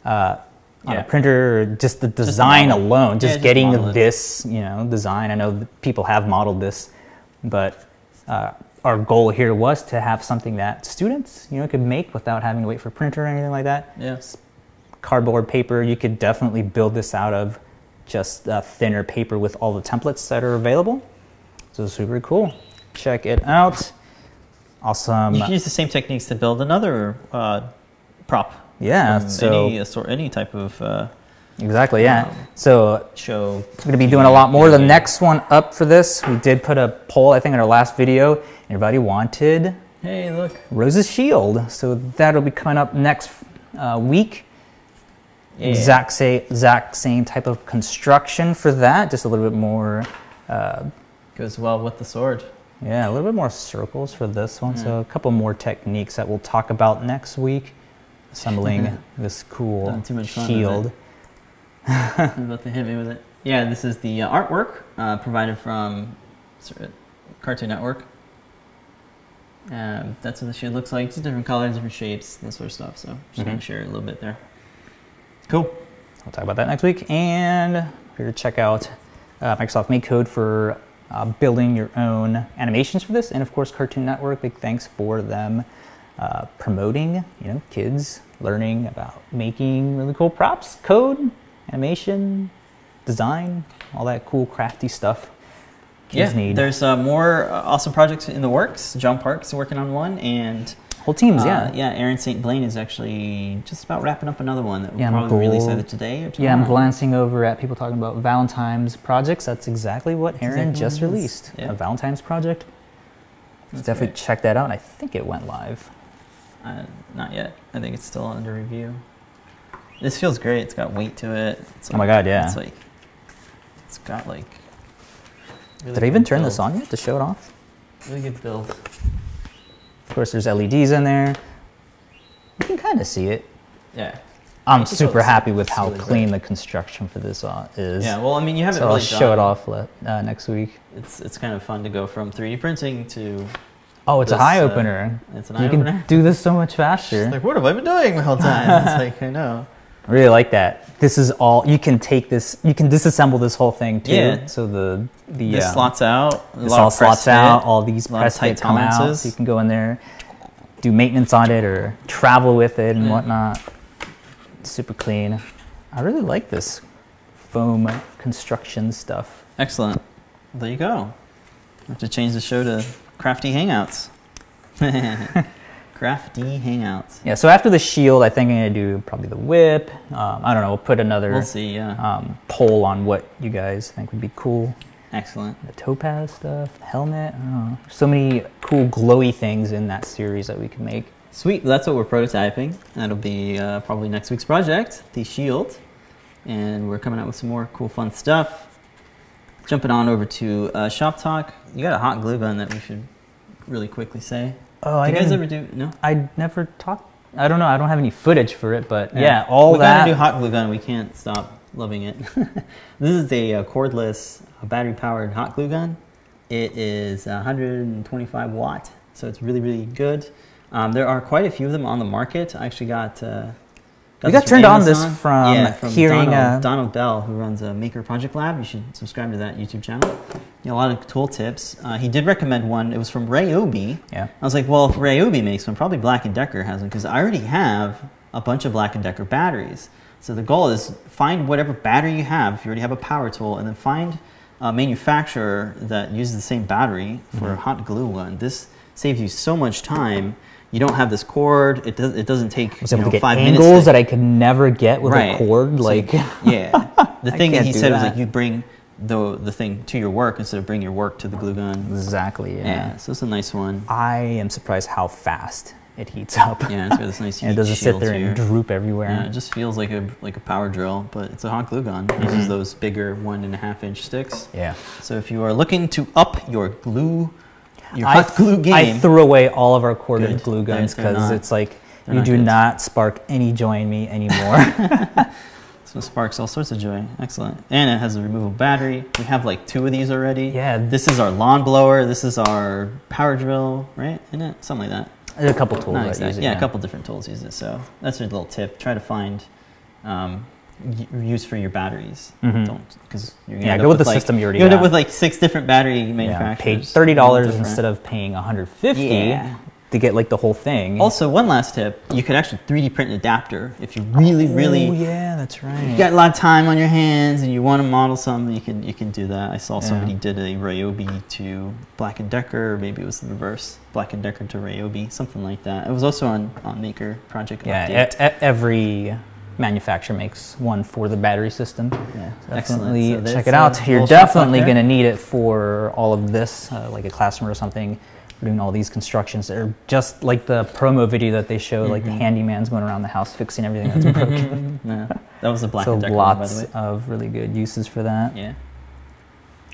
uh, on Yeah. a printer, just the design model. alone, Yeah, just just getting this, you know, design. I know people have modeled this, but uh, our goal here was to have something that students, you know, could make without having to wait for a printer or anything like that Yeah. Cardboard paper. You could definitely build this out of just uh, thinner paper with all the templates that are available. So super cool. Check it out. Awesome. You can use the same techniques to build another uh, prop. Yeah, so- any sort, any type of uh, Exactly, yeah. So show. we're going to be doing a lot more. The next one up for this, we did put a poll, I think, in our last video. Everybody wanted Hey, look. Rose's Shield. So that'll be coming up next uh, week. Yeah. Exact, say, exact same type of construction for that, just a little bit more uh, Goes well with the sword. Yeah, a little bit more circles for this one. Hmm. So a couple more techniques that we'll talk about next week. assembling *laughs* this cool too much shield. I'm about to hit me with it. Yeah, this is the uh, artwork uh, provided from Cartoon Network. Um, that's what the shield looks like. Just different colors, different shapes, that sort of stuff. So just gonna Mhm. share a little bit there. Cool. We'll talk about that next week. And here to check out uh, Microsoft Make Code for uh, building your own animations for this, and of course Cartoon Network. Big thanks for them uh, promoting, you know, kids learning about making really cool props, code, animation, design, all that cool crafty stuff. Kids yeah, need there's uh, more uh, awesome projects in the works. John Park's working on one, and whole teams. uh, yeah, yeah, Erin St. Blaine is actually just about wrapping up another one that will Yeah, probably release either today or tomorrow. Yeah, I'm glancing over at people talking about Valentine's projects. That's exactly what That's Aaron exactly just what released. Yeah. A Valentine's project. That's Definitely great. check that out. I think it went live. Uh, not yet. I think it's still under review. This feels great. It's got weight to it. Oh my God, yeah. It's like, it's got like. really Did I even turn this on yet to show it off? Really good build. Of course, there's LEDs in there. You can kind of see it. Yeah. I'm super happy with how really clean great. the construction for this uh, is. Yeah. Well, I mean, you haven't so really I'll show it off le- uh, next week. It's it's kind of fun to go from 3D printing to. Oh, it's a This, high uh, opener. It's an you eye can do this so much faster. It's like, what have I been doing the whole *laughs* time? it's like I know. I really like that. This is all you can take this. You can disassemble this whole thing too. Yeah. So the the This uh, slots out. this all slots out. All these a lot of press tight come out. So you can go in there, do maintenance on it, or travel with it and Yeah. whatnot. Super clean. I really like this foam construction stuff. Excellent. There you go. I have to change the show to Crafty Hangouts. *laughs* *laughs* Crafty Hangouts. Yeah. So after the shield, I think I'm gonna do probably the whip. Um, I don't know. We'll put another We'll see. Yeah. um, poll on what you guys think would be cool. Excellent. the topaz stuff, the helmet. I don't know. So many cool glowy things in that series that we can make. Sweet. That's what we're prototyping. That'll be uh, probably next week's project, the shield, and we're coming out with some more cool, fun stuff. Jumping on over to uh, Shop Talk. You got a hot glue gun that we should really quickly say. Oh, do I you guys ever do? No. I never talked. I don't know. I don't have any footage for it, but yeah, all we that. gotta do hot glue gun. We can't stop loving it. *laughs* this is a, uh cordless, uh, battery-powered hot glue gun. It is 125 watt, so it's really, really good. Um, there are quite a few of them on the market. I actually got. Uh, We got turned on this from yeah, from hearing, Donald, uh, Donald Bell, who runs a Maker Project Lab. You should subscribe to that YouTube channel. You a lot of tool tips. Uh, he did recommend one. It was from Ryobi. Yeah. I was like, well, if Ryobi makes one, probably Black & Decker has one because I already have a bunch of Black & Decker batteries. So the goal is find whatever battery you have, if you already have a power tool, and then find a manufacturer that uses the same battery for Mm-hmm. a hot glue gun. This saves you so much time. You don't have this cord. It, does, it doesn't take was you able know, to get five angles minutes. to- that I could never get with Right. a cord. So, Like, *laughs* yeah. The thing that he said was like you bring the, the thing to your work instead of bring your work to the glue gun. exactly. Yeah. Yeah, so it's a nice one. I am surprised how fast it heats up. Yeah, it's got this nice *laughs* and it doesn't sit there here. and droop everywhere. Yeah, it just feels like a like a power drill, but it's a hot glue gun. It Mm-hmm. uses those bigger one and a half inch sticks. yeah. So if you are looking to up your glue, your I, hot glue game, I threw away all of our corded Good. glue guns because it's like they're you not do good. not spark any joy in me anymore. *laughs* *laughs* so it sparks all sorts of joy. Excellent, and it has a removable battery. We have like two of these already. Yeah. This is our lawn blower. This is our power drill, right? Isn't it something like that? There's a couple tools Not that exact- use it. yeah, a couple different tools use it. So that's a little tip. Try to find um, use for your batteries. Mhm. Don't because you're gonna Yeah, go up with the like, system you already You end up with like six different battery manufacturers. Yeah, paid thirty dollars instead of paying 150 Yeah. to get like the whole thing. Also, one last tip: you could actually 3D print an adapter if you really, really Oh yeah, that's right. you got a lot of time on your hands and you want to model something. You can you can do that. I saw Yeah. somebody did a Ryobi to Black and Decker, or maybe it was the reverse, Black and Decker to Ryobi, something like that. It was also on on Maker Project. yeah, Update. e- every manufacturer makes one for the battery system. Yeah, Definitely. So check it out. You're little shop talk definitely going to need it for all of this, uh, like a classroom or something. We're doing all these constructions. They're just like the promo video that they show, like the Mhm. handyman's going around the house fixing everything that's broken. *laughs* Yeah, that was a Black so Decker one, lots way. of really good uses for that. Yeah,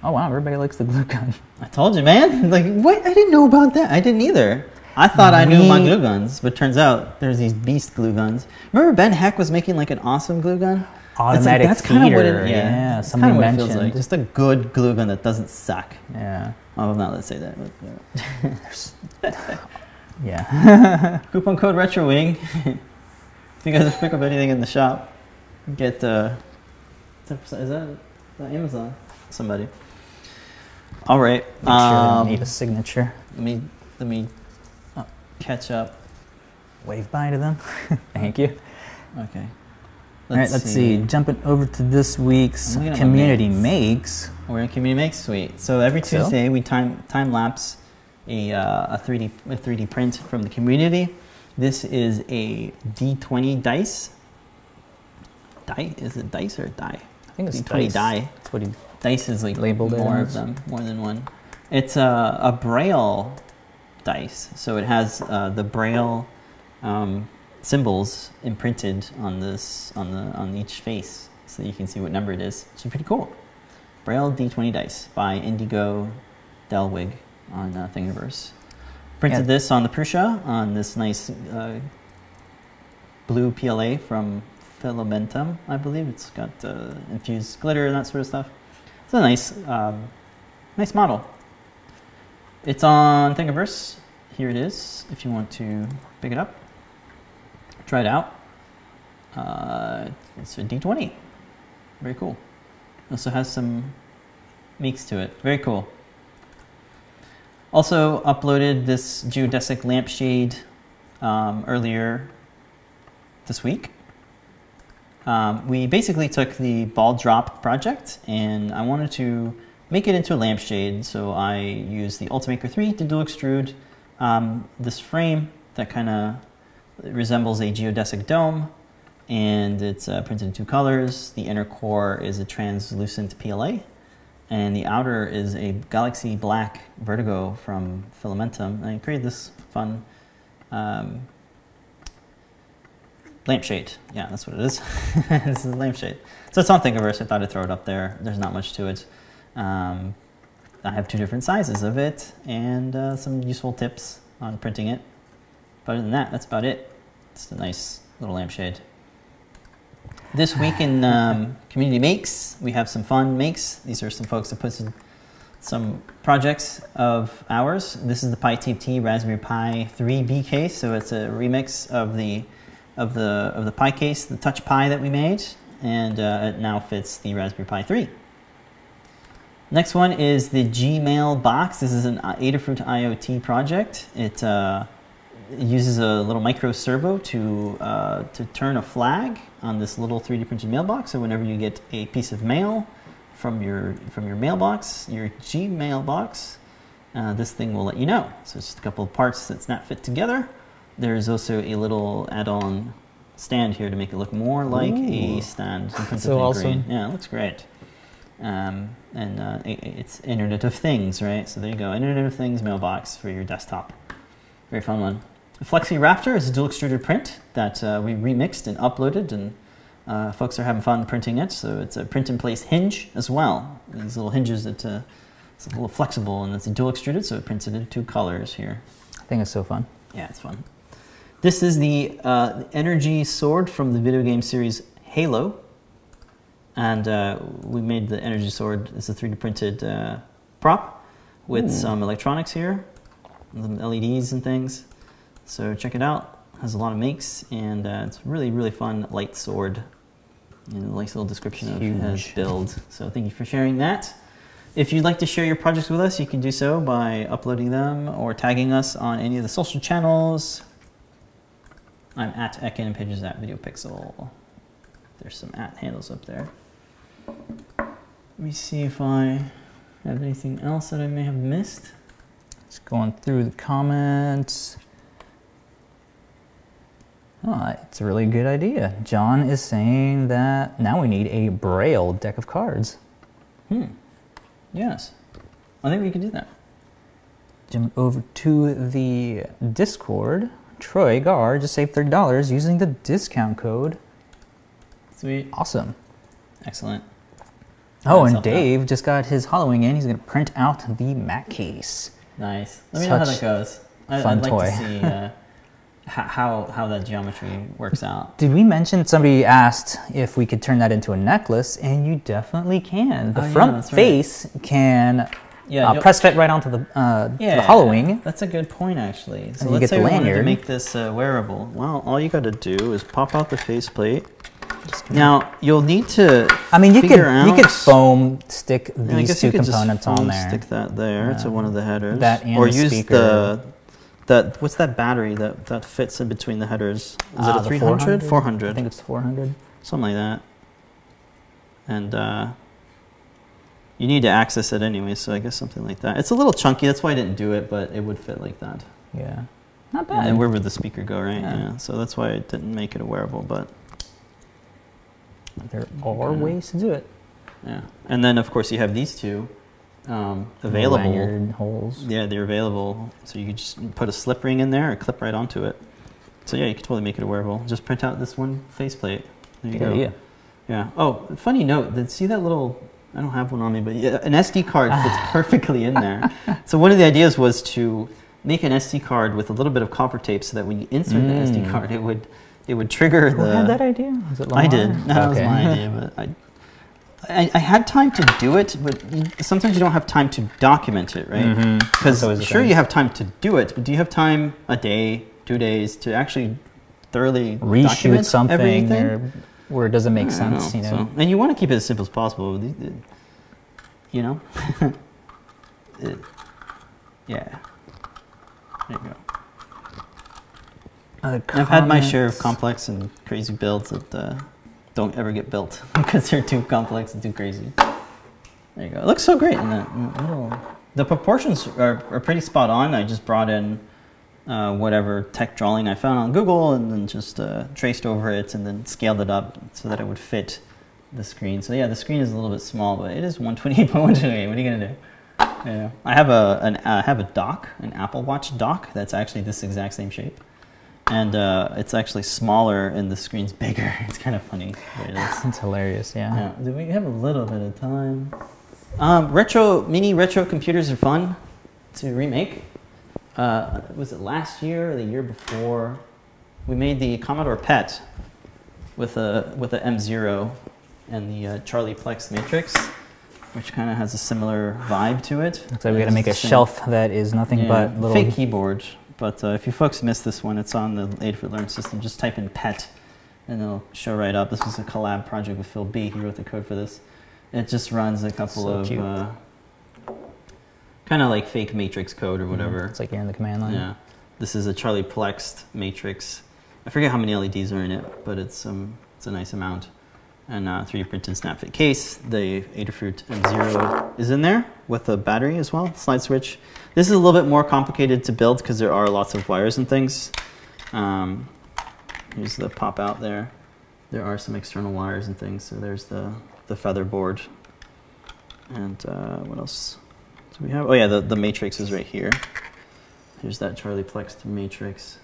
Oh wow, everybody likes the glue gun. I told you, man. Like, what? I didn't know about that. I didn't either. I thought I knew my glue guns, but turns out there's these beast glue guns. Remember Ben Heck was making like an awesome glue gun? It's like- Automatic kinda what feeder, yeah, that's somebody kinda what it feels like. Just a good glue gun that doesn't suck. Yeah. Oh, not let's say that. but, uh, *laughs* Yeah. *laughs* Coupon code RetroWing. *laughs* if you guys pick up anything in the shop, get uh, 10%. Is that, is that Amazon? Somebody. All right. Make sure um, need a signature. let me let me catch up. Wave bye to them. *laughs* Thank you. Okay. All right, let's see. Jumping over to this week's I'm looking at my community mates. makes. We're in Community makes Suite. So every So? Tuesday we time time lapse a uh, a 3D a 3D print from the community. This is a D20 dice. Die is it dice or die? I think it's D20 dice. die. That's what he. Dice is like Labeled more of them, more than one. It's a, a braille dice, so it has uh, the braille um, symbols imprinted on this on the on each face, so you can see what number it is. It's pretty cool. Braille D20 dice by Indigo Delwig on uh, Thingiverse. Printed Yeah. this on the Prusa on this nice uh, blue PLA from Fillamentum, I believe. It's got uh, infused glitter and that sort of stuff. It's a nice, um, nice model. It's on Thingiverse. Here it is. If you want to pick it up, try it out. Uh, it's a D20. Very cool. Also has some meeks to it. Very cool. Also uploaded this geodesic lampshade um, earlier this week. Um, we basically took the ball drop project and I wanted to make it into a lampshade. So I use the Ultimaker 3 to dual extrude um, this frame that kind of resembles a geodesic dome and it's uh, printed in two colors. The inner core is a translucent PLA and the outer is a galaxy black vertigo from Fillamentum. And I created this fun um, lampshade. Yeah, that's what it is. *laughs* this is a lampshade. So it's on Thingiverse. I thought I'd throw it up there. There's not much to it. Um, I have two different sizes of it and uh, some useful tips on printing it. But other than that, that's about it. It's a nice little lampshade. This week in *laughs* um, Community Makes, we have some fun makes. These are some folks that put some, some projects of ours. This is the Pi Tape Raspberry Pi 3B case, so it's a remix of the of the of the Pi case, the Touch Pi that we made, and uh, it now fits the Raspberry Pi 3. Next one is the Gmail box. This is an Adafruit IoT project. It uh, it uses a little micro servo to uh, to turn a flag on this little 3D printed mailbox. So whenever you get a piece of mail from your from your mailbox, your Gmail box, uh, this thing will let you know. So it's just a couple of parts that snap fit together. There's also a little add-on stand here to make it look more like a stand. So awesome. green. Yeah, it looks great. Um, and uh, it, it's Internet of Things, right? So there you go, Internet of Things mailbox for your desktop. Very fun one. The Flexi Raptor is a dual extruded print that uh, we remixed and uploaded, and uh, folks are having fun printing it. So it's a print in place hinge as well. These little hinges that uh, it's a little flexible, and it's a dual extruded, so it prints it in two colors here. I think it's so fun. Yeah, it's fun. This is the uh, energy sword from the video game series Halo. And uh, we made the energy sword. It's a 3D printed uh, prop with some electronics here, some LEDs and things. So check it out. It has a lot of makes, and uh, it's really, really fun light sword. And a nice little description of his build. So thank you for sharing that. If you'd like to share your projects with us, you can do so by uploading them or tagging us on any of the social channels. I'm at ecken, and pages at VideoPixil. There's some at handles up there. Let me see if I have anything else that I may have missed. Just going through the comments. Oh, it's a really good idea. John is saying that now we need a braille deck of cards. Hmm. Yes. I think we can do that. Jump over to the Discord. Troy Gar just saved thirty dollars using the discount code. Sweet. Awesome. Excellent. Oh, and helped out. Dave just got his HalloWing in. He's gonna print out the Mac case. Nice. Let me know how that goes. I, Fun I'd like toy. to see uh, *laughs* how how that geometry works out. Did we mention somebody asked if we could turn that into a necklace? And you definitely can. The Oh, yeah, front right. face can Yeah, uh, press fit right onto the, uh, Yeah, the HalloWing. That's a good point, actually. So you let's get say we wanted to make this uh, wearable. Well, all you got to do is pop out the faceplate. Now you'll need to. I mean, you could figure you could foam stick Yeah, I these guess two you could just components on there. Stick that there to one of the headers. That and or the use speaker. the that what's that battery that that fits in between the headers? Is Ah, it a the 300? 400? 400. I think it's 400. something like that. And uh, you need to access it anyway, so I guess something like that. It's a little chunky, that's why I didn't do it, but it would fit like that. Yeah, not bad. And where would the speaker go, right? Yeah. Yeah. So that's why I didn't make it a wearable, but there are Okay. ways to do it. yeah. And then of course you have these two um, available. Lanyard holes. Yeah, they're available. So you could just put a slip ring in there or clip right onto it. So yeah, you could totally make it a wearable. Just print out this one faceplate. There you Good go. idea. Yeah. Oh, funny note. Did see that little? I don't have one on me, but yeah, an SD card fits *laughs* perfectly in there. So one of the ideas was to make an SD card with a little bit of copper tape, so that when you insert the SD Mm. card, it would it would trigger Who the. had that idea? Was it I Lamar? did. That was Okay. my idea, but I, I, I had time to do it, but you, sometimes you don't have time to document it, right? Mhm. Because That's always the sure thing. you have time to do it, but do you have time a day, two days to actually thoroughly Reshoot document something everything? or where it doesn't make I don't sense, you know. so- and you want to keep it as simple as possible. the- the- You know? *laughs* It- yeah. There you go. I've had my share of complex and crazy builds that uh, don't ever get built *laughs* because they're too complex and too crazy. There you go. It looks so great in that little. The proportions are, are pretty spot on. I just brought in uh, whatever tech drawing I found on Google and then just uh, traced over it and then scaled it up so that it would fit the screen. So yeah, the screen is a little bit small, but it is 128 *laughs* by 128. What are you gonna do? Yeah. I have a an, I have a dock, an Apple Watch dock that's actually this exact same shape, and uh, it's actually smaller and the screen's bigger. *laughs* It's kind of funny. it is. *laughs* It's hilarious, yeah. Yeah. Do we have a little bit of time? Um, retro mini retro computers are fun to remake. Uh, was it last year or the year before? We made the Commodore PET with a with a M0 and the uh, Charlie Plex Matrix, which kind of has a similar vibe to it. Looks like we got to make a shelf that is nothing yeah, but little. fake keyboard. But uh, if you folks missed this one, it's on the Adafruit Learn system. Just type in PET, and it'll show right up. This was a collab project with Phil B. He wrote the code for this. It just runs a couple So of uh, kind of like fake matrix code or whatever. It's like you're in the command line. Yeah, this is a Charlie Plexed matrix. I forget how many LEDs are in it, but it's um it's a nice amount. And uh, 3D printed snap fit case. The Adafruit M0 is in there with a battery as well, slide switch. This is a little bit more complicated to build because there are lots of wires and things. Um, here's the pop out there. There are some external wires and things. So there's the the feather board. And uh, what else do we have? Oh yeah, the, the matrix is right here. Here's that Charlie Plex matrix.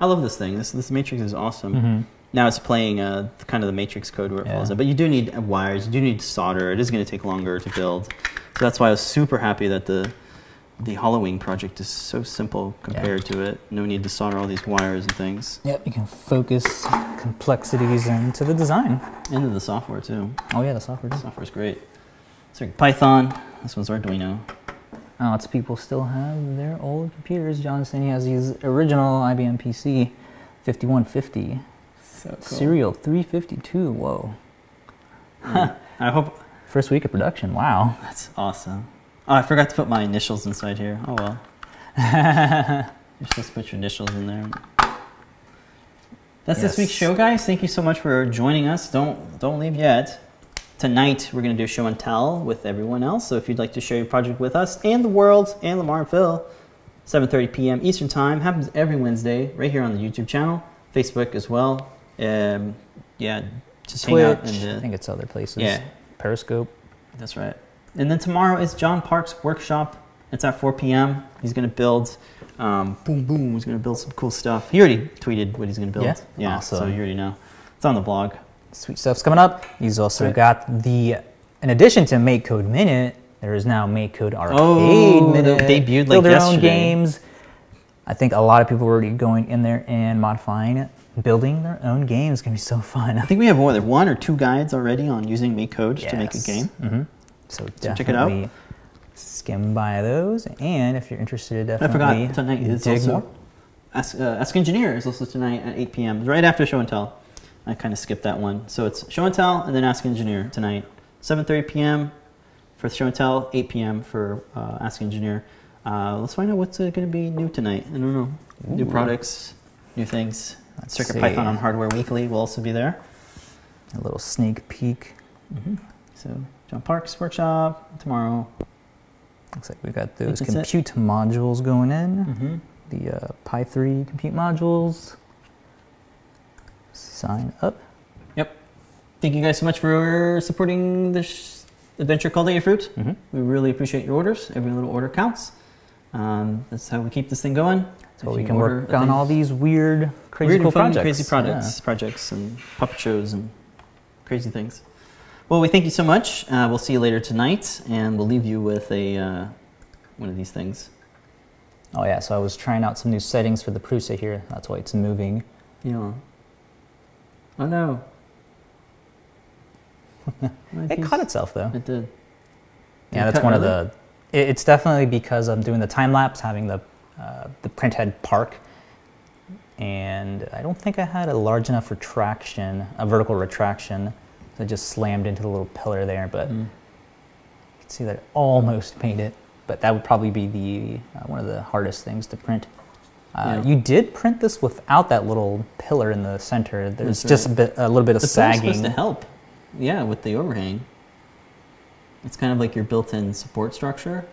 I love this thing. This this matrix is awesome. Mhm. Now it's playing uh, kind of the matrix code where it Yeah. follows it, but you do need wires. You do need solder. It is going to take longer to build, so that's why I was super happy that the the HalloWing project is so simple compared to it. No need to solder all these wires and things Yep, you can focus complexities into the design. into the software too. Oh yeah, the software. The software's great. So Python. This one's Arduino. Oh, it's people still have their old computers. Johnson he has his original IBM PC, 5150, So cool. serial 352. Whoa, *laughs* I hope first week of production. Wow. that's awesome. Oh, I forgot to put my initials inside here. Oh well. *laughs* You're supposed to put your initials in there. That's this week's show, guys. Thank you so much for joining us. Don't don't leave yet. Tonight we're gonna do a show and tell with everyone else. So if you'd like to share your project with us and the world and Lamar and Phil, 7:30 p.m. Eastern Time happens every Wednesday right here on the YouTube channel, Facebook as well. Um, yeah, just hang out Twitch. in the I think it's other places. Yeah. Periscope. that's right. And then tomorrow is John Park's workshop. It's at 4 p.m. He's going to build, um, boom, boom. He's going to build some cool stuff. He already tweeted what he's going to build. Yeah? Yeah, so you already know. It's on the blog. Sweet stuff's coming up. He's also Right. got the, in addition to Make Code Minute, there is now Make Code Arcade Oh, Minute. debuted, like, Build their own games. I think a lot of people are already going in there and modifying it, building their own games. It's gonna be so fun. I think we have more than one or two guides already on using Make MakeCode to make a game. hmm So So check it out. definitely skim by those, and if you're interested, definitely I forgot tonight is dig also more. Ask, uh, Ask Engineer is also tonight at 8 p.m. right after Show and Tell. I kind of skipped that one, so it's Show and Tell and then Ask Engineer tonight, 7:30 p.m. for Show and Tell, 8 p.m. for uh, Ask Engineer. Uh, let's find out what's uh, going to be new tonight. I don't know. New products, new things. Let's Circuit see. Python on Hardware Weekly will also be there. A little sneak peek. So John Parks workshop tomorrow. Looks like we've got those that's it. compute modules going in. Mm-hmm. The uh, Pi 3 compute modules. Sign up. Yep. Thank you guys so much for supporting this adventure called Adafruit. Mhm. We really appreciate your orders. Every little order counts. Um, that's how we keep this thing going. So If we can work on all these weird, crazy weird cool projects. crazy projects, projects, and puppet shows and crazy things. Well, we thank you so much. Uh, we'll see you later tonight, and we'll leave you with a uh, one of these things. Oh yeah. So I was trying out some new settings for the Prusa here. That's why it's moving. Yeah. Oh no. *laughs* It caught itself though. It did. Yeah, it that's one of the. it- It's definitely because I'm doing the time lapse, having the uh, the print head park, and I don't think I had a large enough retraction, a vertical retraction, it just slammed into the little pillar there. But Mm. you can see that it almost made it. But that would probably be the uh, one of the hardest things to print. Uh, Yeah. You did print this without that little pillar in the center. There's That's just a bit, a little bit of The sagging. supposed to help. Yeah, with the overhang. It's kind of like your built-in support structure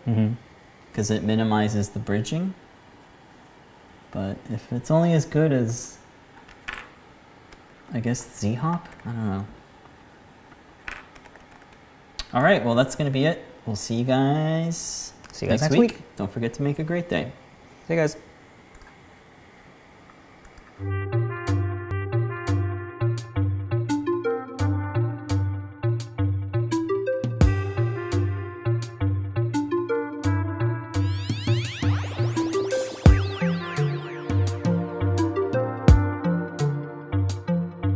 because it minimizes the bridging. But if it's only as good as, I guess Z-Hop, I don't know. All right, well, that's going to be it. We'll see you guys, see you guys next, next week. week. Don't forget to make a great day. See you guys.